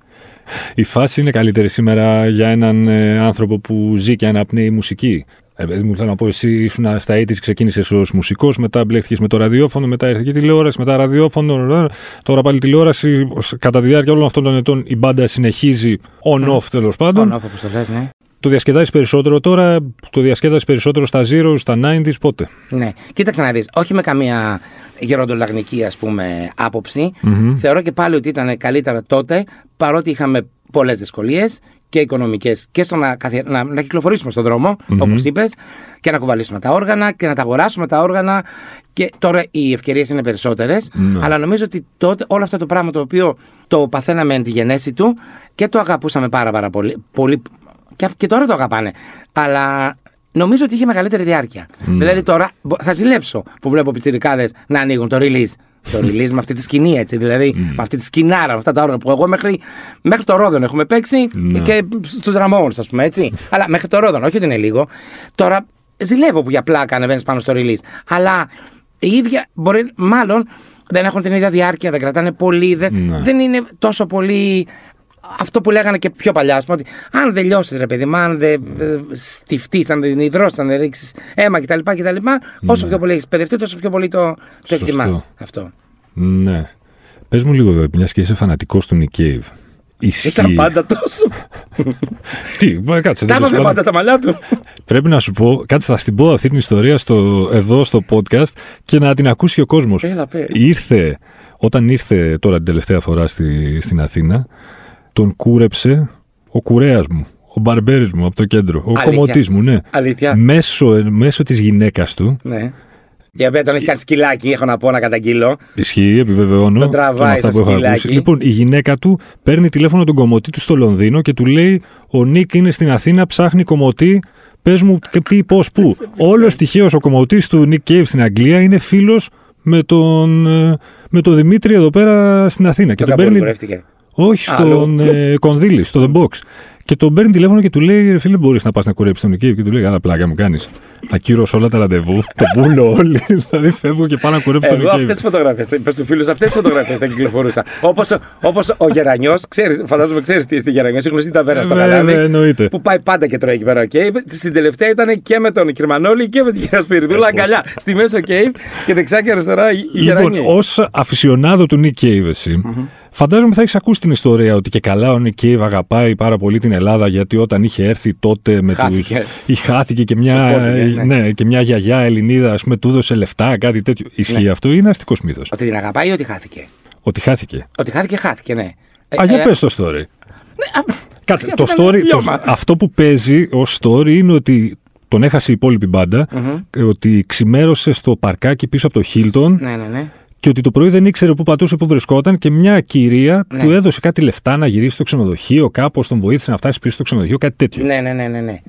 Η φάση είναι καλύτερη σήμερα για έναν ε, άνθρωπο που ζει και αναπνέει μουσική. Ε, παιδί μου, θέλω να πω, εσύ ήσουν στα έτη, ξεκίνησες ως μουσικός, μετά μπλέχτηκες με το ραδιόφωνο, μετά ήρθε και τηλεόραση, μετά ραδιόφωνο. Τώρα πάλι τηλεόραση. Κατά τη διάρκεια όλων αυτών των ετών η μπάντα συνεχίζει on-off τέλος πάντων. On-off, όπως το λες, ναι. Το διασκεδάζεις περισσότερο τώρα, το διασκέδασε περισσότερο στα Zero, στα 90s, πότε; Ναι, κοίταξε να δεις. Όχι με καμία γεροντολαγνική ας πούμε άποψη. Θεωρώ και πάλι ότι ήταν καλύτερα τότε, παρότι είχαμε πολλές δυσκολίες και οικονομικές και στο να, καθε... να, να κυκλοφορήσουμε στον δρόμο, mm-hmm. όπως είπες, και να κουβαλήσουμε τα όργανα και να τα αγοράσουμε τα όργανα. Και τώρα οι ευκαιρίες είναι περισσότερες. Ναι. Αλλά νομίζω ότι τότε όλο αυτό το πράγμα το οποίο το παθαίναμε εν τη γενέση του και το αγαπούσαμε πάρα, πάρα πολύ. πολύ και, αυ- και τώρα το αγαπάνε. Αλλά νομίζω ότι είχε μεγαλύτερη διάρκεια. Δηλαδή τώρα μπο- θα ζηλέψω που βλέπω πιτσιρικάδες να ανοίγουν το release. Το [laughs] release με αυτή τη σκηνή έτσι, δηλαδή με αυτή τη σκηνάρα, με αυτά τα όργανα που εγώ μέχρι, μέχρι το Ρόδον έχουμε παίξει και στους Ραμόνου, ας πούμε έτσι. [laughs] Αλλά μέχρι το Ρόδον, όχι ότι είναι λίγο. Τώρα ζηλεύω που για πλάκα ανεβαίνεις πάνω στο release. Αλλά η ίδια μπορεί, μάλλον δεν έχουν την ίδια διάρκεια, δεν κρατάνε πολύ, δεν, Ναι. δεν είναι τόσο πολύ αυτό που λέγανε και πιο παλιά, ας πούμε, ότι αν δεν λιώσεις, ρε παιδί μου, αν δεν ε, στιφτεί, αν δεν υδρώσεις, αν δεν ρίξεις αίμα κτλ. κτλ όσο πιο πολύ έχεις παιδευτεί, τόσο πιο πολύ το, το Σωστό. εκτιμάς αυτό. Ναι. Πες μου λίγο, μιας και είσαι φανατικός του Nick Cave. Ισχύει. Ήταν πάντα τόσο. [laughs] Τι, μα κάτσε. Τα τέλος έβαζε πάντων. πάντα τα μαλλιά του. Πρέπει να σου πω, κάτσε θα στην πω αυτή την ιστορία στο, εδώ στο podcast και να την ακούσει και ο κόσμος. Έλα, πες. Ήρθε, όταν ήρθε τώρα την τελευταία φορά στη, στην Αθήνα, τον κούρεψε ο κουρέας μου, ο μπαρμπέρης μου από το κέντρο, ο Αλήθεια. κομμωτής μου, ναι. Αλήθεια. Μέσω, μέσω της γυναίκας του, Ναι. Η οποία τον έχεις κάνει σκυλάκι, έχω να πω να καταγγείλω. Ισχύει, επιβεβαιώνω. Τον τραβάει και με αυτά στο που έχω σκυλάκι. ακούσει. Λοιπόν, η γυναίκα του παίρνει τηλέφωνο τον κομμωτή του στο Λονδίνο και του λέει: Ο Νίκ είναι στην Αθήνα, ψάχνει κομμωτή. Πες μου και τι, πώς, πού. [laughs] Όλος τυχαίω ο κομμωτής του Νίκ Κέιβ στην Αγγλία είναι φίλος με τον, ε, με τον Δημήτρη εδώ πέρα στην Αθήνα. Και Το τον καμπόρι παίρνει. Κουρεύτηκε. Όχι, Άλλο. στον ε, Κονδύλη, στο The Box. Και τον παίρνει τηλέφωνο και του λέει: Ρε φίλε, μπορείς να πας να κουρέψει τον Νικήβ. Και του λέει: Καλά, πλάκα μου κάνεις. Ακύρωσε όλα τα ραντεβού. τον πούλο όλοι. [laughs] δηλαδή φεύγω και πάω να κουρέψω τον Εγώ αυτές Νικήβ. τις φωτογραφίες, πε του φίλου, αυτές τις φωτογραφίες θα κυκλοφορούσα. Όπως όπως ο Γερανιός, φαντάζομαι ξέρεις τι είστε Γερανιός, η γνωστή ταβέρα στο Βέβαια, Καλάδι. εννοείται. Που πάει πάντα και τρώει εκεί πέρα ο Κέιβ. Στην τελευταία ήταν και με τον Κυρμανόλη και με την κυρία Σπυριδούλα αγκαλιά. Στη μέση ο Κέιβ και δεξιά και αριστερά η η Λοιπόν, Γερανιή. ως αφισιονάδο του Nick Cave, εσύ, φαντάζομαι θα έχεις ακούσει την ιστορία ότι και καλά ο Nick Cave αγαπάει πάρα πολύ την Ελλάδα γιατί όταν είχε έρθει τότε με Χάθηκε. τους... Ή χάθηκε και Στο μια, Sporting, ναι. ναι, και μια γιαγιά Ελληνίδα, ας πούμε, του έδωσε λεφτά, κάτι τέτοιο. Ισχύει Ναι. αυτό ή είναι αστικός μύθος; Ότι την αγαπάει ή ότι χάθηκε; Ότι χάθηκε. Ότι χάθηκε, χάθηκε, ναι. Α, για Ε, πες το story. Κάτσε, και το αυτό story, ήταν το- λιώμα. αυτό που παίζει ως story είναι ότι τον έχασε η υπόλοιπη μπάντα, και ότι ξημέρωσε στο παρκάκι πίσω από το Hilton Ναι, ναι, ναι. Και ότι το πρωί δεν ήξερε πού πατούσε, πού βρισκόταν και μια κυρία Ναι. του έδωσε κάτι λεφτά να γυρίσει στο ξενοδοχείο, κάπως τον βοήθησε να φτάσει πίσω στο ξενοδοχείο, κάτι τέτοιο. Ναι, ναι, ναι, ναι, ναι.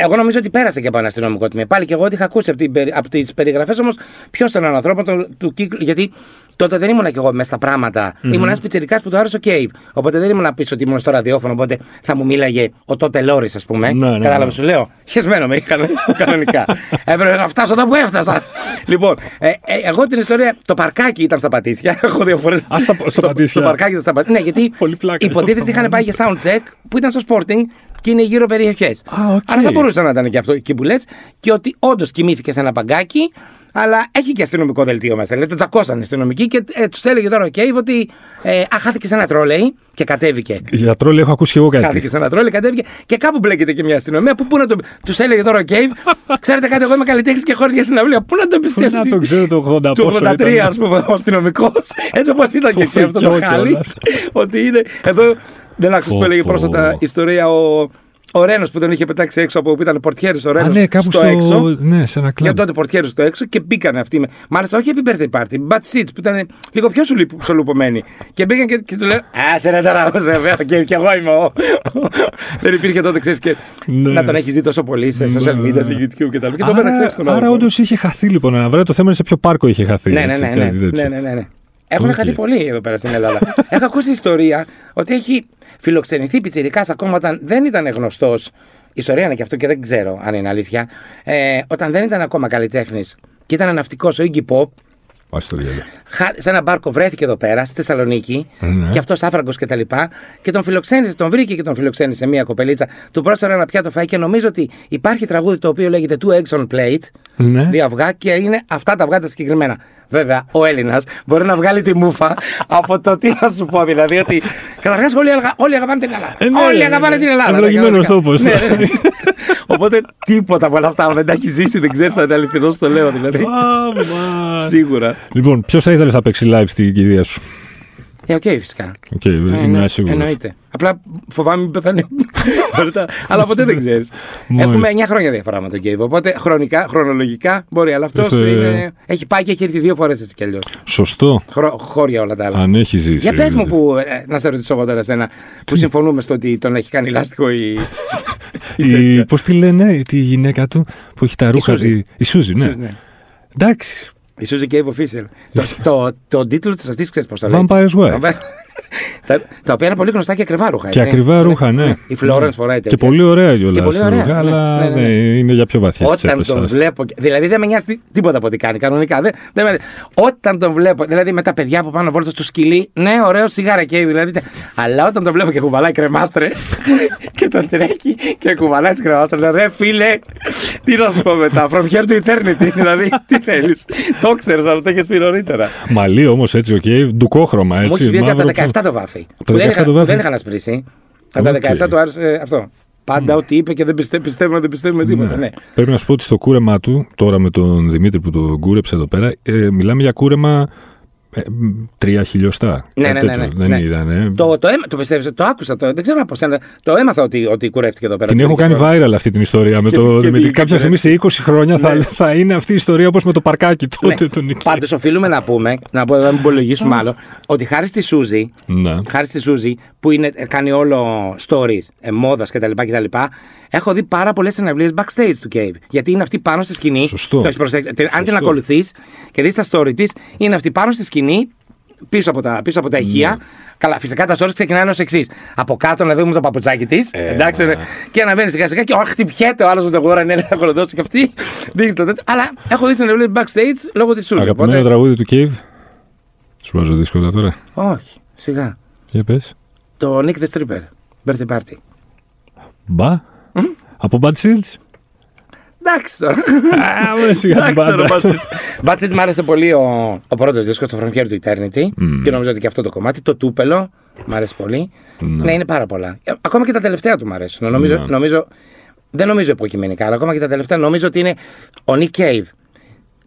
Εγώ νομίζω ότι πέρασε και από ένα αστυνομικό τμήμα. Πάλι και εγώ ότι είχα ακούσει από, την, περι- από τις περιγραφές όμως ποιος ήταν ο ανθρώπων του, του κύκλου. Γιατί τότε δεν ήμουν κι εγώ μέσα στα πράγματα. Ήμουν ένας πιτσιρικάς που του άρεσε ο Κέιβ. Οπότε δεν ήμουν να πεις ότι ήμουν στο ραδιόφωνο. Οπότε θα μου μίλαγε ο τότε Λόρις, ας πούμε. Ναι, ναι, Κατάλαβες ναι. σου λέω. Χεσμένο με είχαν [laughs] κανονικά. Έπρεπε να φτάσω εδώ που έφτασα. λοιπόν, ε, ε, εγώ την ιστορία. Το παρκάκι ήταν στα Πατήσια. [laughs] Έχω δύο φορές. Α, στα- στα Πατήσια. Το παρκάκι ήταν στα Πατήσια. Ναι, γιατί Πολύ πλάκα. υποτίθεται ότι είχαν πάει για sound check που ήταν στο Sporting και είναι γύρω περιοχές. Α, οκ. Άρα θα μπορούσε να ήταν και αυτό εκεί που λες. Και ότι όντως κοιμήθηκε σε ένα παγκάκι, αλλά έχει και αστυνομικό δελτίο μέσα. Δηλαδή τον τσακώσαν οι αστυνομικοί και ε, τους έλεγε τώρα ο Κέιβ ότι. Ε, α, χάθηκε σε ένα τρόλεϊ και κατέβηκε. Για τρόλ έχω ακούσει και εγώ κάτι. Χάθηκε σε ένα τρόλεϊ, κατέβηκε και κάπου μπλέκεται και μια αστυνομία. Που, πού να το. Τους έλεγε τώρα ο Κέιβ, [laughs] ξέρετε κάτι, εγώ είμαι καλλιτέχνης και χώρια συναυλία. Πού να το Πού πιστεύεις. να το ξέρω το 80 Του πόσο 83, ήταν. ας πούμε, ο αστυνομικός. Έτσι όπως ήταν και εκεί αυτό το φρικιό χάλι. κιόλας. ότι είναι. Εδώ δεν άκουσα που Πω, έλεγε πω. πρόσφατα ιστορία ο. Ο Ρένος που τον είχε πετάξει έξω από που ήταν πορτιέρης ο Ρένος. Α, ναι, κάπου στο, στο, έξω. Ναι, σε ένα Για κλαμπ. τότε πορτιέρης στο έξω και μπήκαν αυτοί. Με... Μάλιστα, όχι επί birthday party, bad seats που ήταν λίγο πιο σουλου- σολουπωμένοι. Και μπήκαν και, και του λένε Α, σε ρε τώρα, βέβαια, και, και εγώ είμαι ο. Δεν υπήρχε τότε, ξέρεις, και Ναι. να τον έχεις δει τόσο πολύ σε social Ναι, media, ναι. σε YouTube κτλ. Και τον πέταξε έξω στον άρα άνθρωπο. όντως είχε χαθεί λοιπόν ένα βράδυ. Το θέμα είναι σε ποιο πάρκο είχε χαθεί. Ναι, ναι, έτσι, ναι, ναι, κάτι τέτοιο. ναι, ναι, ναι, ναι. Έχουν Οκ. χαθεί πολύ εδώ πέρα στην Ελλάδα. [laughs] Έχω ακούσει ιστορία ότι έχει φιλοξενηθεί πιτσιρικά ακόμα όταν δεν ήταν γνωστός. Ιστορία είναι και αυτό και δεν ξέρω αν είναι αλήθεια. Ε, όταν δεν ήταν ακόμα καλλιτέχνης και ήταν ναυτικό ο Iggy Pop, Α το διάλογο. Χα- σε ένα μπάρκο βρέθηκε εδώ πέρα, στη Θεσσαλονίκη, Ναι. και αυτός άφραγκος και τα λοιπά. Και τον φιλοξένησε, τον βρήκε και τον φιλοξένησε μια κοπελίτσα. Του πρόσφερε ένα πιάτο φαΐ και νομίζω ότι υπάρχει τραγούδι το οποίο λέγεται Two Eggs on Plate. Ναι. Δύο αυγά και είναι αυτά τα αυγά τα συγκεκριμένα. Βέβαια, ο Έλληνας μπορεί να βγάλει τη μούφα από το τι να σου πω. Δηλαδή ότι. Καταρχάς, όλοι, αγα- όλοι αγαπάνε την Ελλάδα. Ε, ναι, όλοι ναι, αγαπάνε ναι. την Ελλάδα. Ευλογημένος κανονικά. Τόπος. Ναι, ναι, ναι. Οπότε τίποτα από όλα αυτά. αν Δεν τα έχει ζήσει, δεν ξέρεις αν είναι αληθινός, το λέω δηλαδή. Σίγουρα. Λοιπόν, ποιος θα ήθελες να παίξει live στην κηδεία σου; Ε, ο Κέιβ, φυσικά. Οκ, Ε, είμαι εννο- σίγουρος. Εννοείται. Απλά φοβάμαι μην πεθάνει. [laughs] Μετά. αλλά ποτέ δεν ξέρεις. Μάλιστα. Έχουμε 9 χρόνια διαφορά με τον Κέιβ. Οπότε χρονικά, χρονολογικά μπορεί. Αλλά αυτός Είσαι- είναι... έχει πάει και έχει έρθει δύο φορές έτσι κι αλλιώς. Σωστό. Χώρια όλα τα άλλα. Αν έχεις ζήσει. Για πες μου δηλαδή. που. ε, να σε ρωτήσω εγώ τώρα εσένα. Που συμφωνούμε στο ότι τον έχει κάνει λάστιχο η. Η, πώς τη λένε, τη γυναίκα του που έχει τα ρούχα. Σούζη. Η, η Σούζη, ναι. Ναι. Εντάξει. Η Suzy Cave Official. το, το, το τίτλο της αυτής ξέρεις πώς το λέει; Vampire's Wife. Τα, τα οποία είναι πολύ γνωστά και ακριβά ρούχα. Και έτσι. ακριβά ρούχα, ναι. Η Florence φοράει Και τέτοια. πολύ ωραία κιόλα. Και πολύ ωραία, ναι, Αλλά ναι, ναι, ναι. ναι, είναι για πιο βαθιά. τις Όταν έπεσα. τον βλέπω. Δηλαδή δεν με νοιάζει τι- τίποτα από ό,τι κάνει κανονικά. Δεν, δεν με... Όταν τον βλέπω. Δηλαδή με τα παιδιά που πάνε βόλτα στο σκυλί. Ναι, ωραίο σιγάρα και δηλαδή. Αλλά όταν τον βλέπω και κουβαλάει κρεμάστρες [laughs] και τον τρέχει και κουβαλάει τις κρεμάστρες. Λέω ρε φίλε, τι να σου πω μετά. From here to eternity. [laughs] δηλαδή τι θέλεις. το ξέρεις, αλλά το έχεις πει νωρίτερα. Μαλλί όμως έτσι, οκ. Ντουκόχρωμα Μου έτσι. έχει πει ότι από μαύρο τα που- 17 το βάφει. Το Που δεν 17 είχα- το που βάφει; Δεν είχα να σπρίσει. Από τα Οκ. 17 του άρεσε αυτό. Πάντα ό,τι είπε και δεν πιστε, πιστεύουμε, δεν πιστεύουμε τίποτα. Ναι. Πρέπει να σου πω ότι στο κούρεμά του, τώρα με τον Δημήτρη που το κούρεψε εδώ πέρα, ε, μιλάμε για κούρεμα ε, μ, τρία χιλιοστά. Ναι, Κάτι ναι, ναι, τέτοιο. ναι. Δεν Ναι. ήταν. ε. Το, το, αίμα- το πιστεύεις, το άκουσα, το, δεν ξέρω από σένα. Το έμαθα ότι, ότι κουρεύτηκε εδώ πέρα. Την έχω κάνει viral αυτή την ιστορία με Και- το και Δημήτρη. βγήκε, Κάποια ναι. στιγμή σε 20 χρόνια θα, θα είναι αυτή η ιστορία όπως με το παρκάκι τότε Ναι. τον Νίκη. Πάντως, οφείλουμε να πούμε, να πω, να μην υπολογίσουμε άλλο, ότι χάρη στη Σούζη, Ναι. χάρη στη Σούζη που είναι, κάνει όλο stories, ε, μόδας κτλ, κτλ. Έχω δει πάρα πολλές συναυλίες backstage του Cave. Γιατί είναι αυτή πάνω στη σκηνή. Σωστό. Το έχεις προσέξει. Τε- Αν την Σωστό. ακολουθείς και δεις τα story της, είναι αυτή πάνω στη σκηνή, πίσω από τα, πίσω από τα ηχεία. Ναι. Καλά, φυσικά τα stories ξεκινάνε ως εξής. Από κάτω να δούμε το παπουτσάκι της. Ε, εντάξει, μα. ναι. και αναβαίνει σιγά σιγά και όχι, χτυπιέται ο άλλος με το γόρα, είναι να χοροδώσει και αυτή. [laughs] Δείχνει το τέτοιο. Αλλά έχω δει συναυλίες backstage λόγω της Σούζη. Αγαπημένο τραγούδι του Cave. Σου βάζω δύσκολα τώρα. Όχι, σιγά. Για πες. Το Nick the Stripper. Birthday Party. Μπα. Από Bad Seals. Εντάξει τώρα. Α, μου σιγά την Εντάξει τώρα, πάντα. Μπάτσες. Μπάτσες μ' άρεσε πολύ ο, ο πρώτος δίσκος, το Frontier του Eternity. Και νομίζω ότι και αυτό το κομμάτι. Το Τούπελο μ' άρεσε πολύ. Ναι, είναι πάρα πολλά. Ε, Ακόμα και τα τελευταία του μ' αρέσουν. Νομίζω, Ναι. νομίζω, δεν νομίζω υποκειμενικά, αλλά ακόμα και τα τελευταία νομίζω ότι είναι ο Nick Cave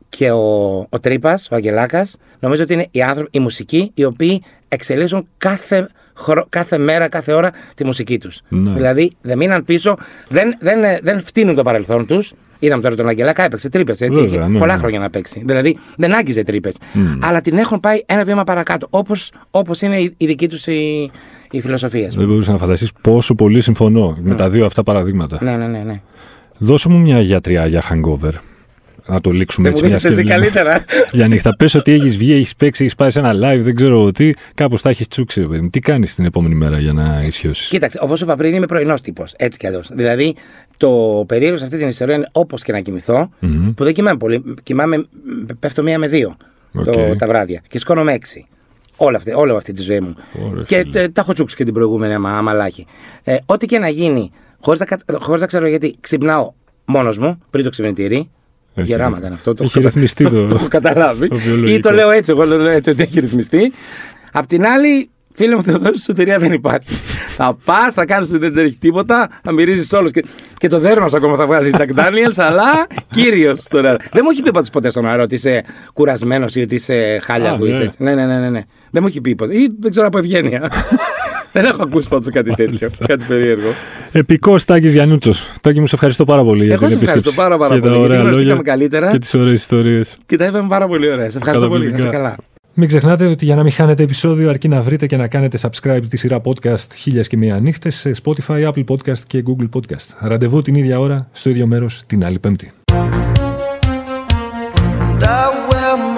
και ο, ο Τρύπας, ο Αγγελάκας, νομίζω ότι είναι οι άνθρωποι, οι μουσικοί, οι οποίοι εξελίσσουν κάθε, χρο- κάθε μέρα, κάθε ώρα τη μουσική τους. Ναι. Δηλαδή δεν μείναν πίσω, δεν, δεν, ε, δεν φτύνουν το παρελθόν τους. Είδαμε τώρα τον Αγγελάκα, έπαιξε τρύπες. Έτσι, Βέβαια, είχε ναι, πολλά ναι. χρόνια να παίξει. Δηλαδή δεν άγγιζε τρύπες. Αλλά την έχουν πάει ένα βήμα παρακάτω. Όπως όπως είναι η, η δική τους η, η φιλοσοφία. Δεν μπορούσα να φανταστείς πόσο πολύ συμφωνώ με τα δύο αυτά παραδείγματα. Ναι, ναι, ναι. ναι. Δώσε μου μια γιατρειά για hangover. Να το λήξουμε Δεν μου έτσι. δίνει μιας και εσύ λέμε. καλύτερα. [laughs] Για νύχτα. Πες ότι έχεις βγει, έχεις παίξει, έχεις πάει σε ένα live, δεν ξέρω τι. Κάπως τα έχεις τσούξει, ρε παιδί μου. Τι κάνεις την επόμενη μέρα για να ισιώσει. Κοίταξε, όπως είπα πριν, είμαι πρωινός τύπος. Έτσι κι αλλιώς. Δηλαδή, το περίεργο σε αυτή την ιστορία είναι όπως και να κοιμηθώ που δεν κοιμάμαι πολύ. Κοιμάμαι, πέφτω μία με δύο το, Οκ. τα βράδια. Και σηκώνομαι έξι. Όλα αυτή, όλη αυτή τη ζωή μου. Ωραία, και φίλε. ε, τα έχω τσούξει και την προηγούμενη αμα, αμαλάχη. Ε, ό,τι και να γίνει, χωρίς να, κα- χωρίς να ξέρω γιατί, ξυπνάω μόνος μου πριν το ξυπνητήρι. Έχει Γεράμα ρυθμιστεί. ήταν αυτό. Το Έχει έχω- ρυθμιστεί το- [laughs] το έχω καταλάβει. το βιολογικό. Ή το λέω έτσι, εγώ το λέω έτσι ότι έχει ρυθμιστεί. Απ' την άλλη, φίλε μου, Θεοδόση, σωτηρία δεν υπάρχει. [laughs] θα πας, θα κάνεις ότι δεν τρέχει τίποτα, θα μυρίζεις όλο και, και το δέρμα σου ακόμα θα βγάζεις Jack Daniels, αλλά κύριος στον αέρα. Δεν μου έχει πει πάντως ποτέ στον αέρα ότι είσαι κουρασμένος ή ότι είσαι χάλια Α, που είσαι ναι. έτσι. Ναι, ναι, ναι, ναι, ναι. Δεν μου έχει πει ποτέ. Ή δεν ξέρω από ευγένεια. [laughs] δεν έχω ακούσει πάντως κάτι τέτοιο. κάτι περίεργο. Επικό Τάκη Γιανούτσο. Τάκη μου, σε ευχαριστώ πάρα πολύ για Εγώ την σε ευχαριστώ επίσκεψη. πάρα, πάρα και τα πολύ, γιατί ωραία γνωριστήκαμε λόγια καλύτερα. Και τις ωραίες ιστορίες. Και τα είπαμε πάρα πολύ ωραία. Σε ευχαριστώ πολύ. Να είσαι Καταπληκτικά. καλά. Μην ξεχνάτε ότι για να μην χάνετε επεισόδιο αρκεί να βρείτε και να κάνετε subscribe τη σειρά podcast χίλιες και μία νύχτες σε Spotify, Apple Podcast και Google Podcast. Ραντεβού την ίδια ώρα, στο ίδιο μέρος, την άλλη πέμπτη. I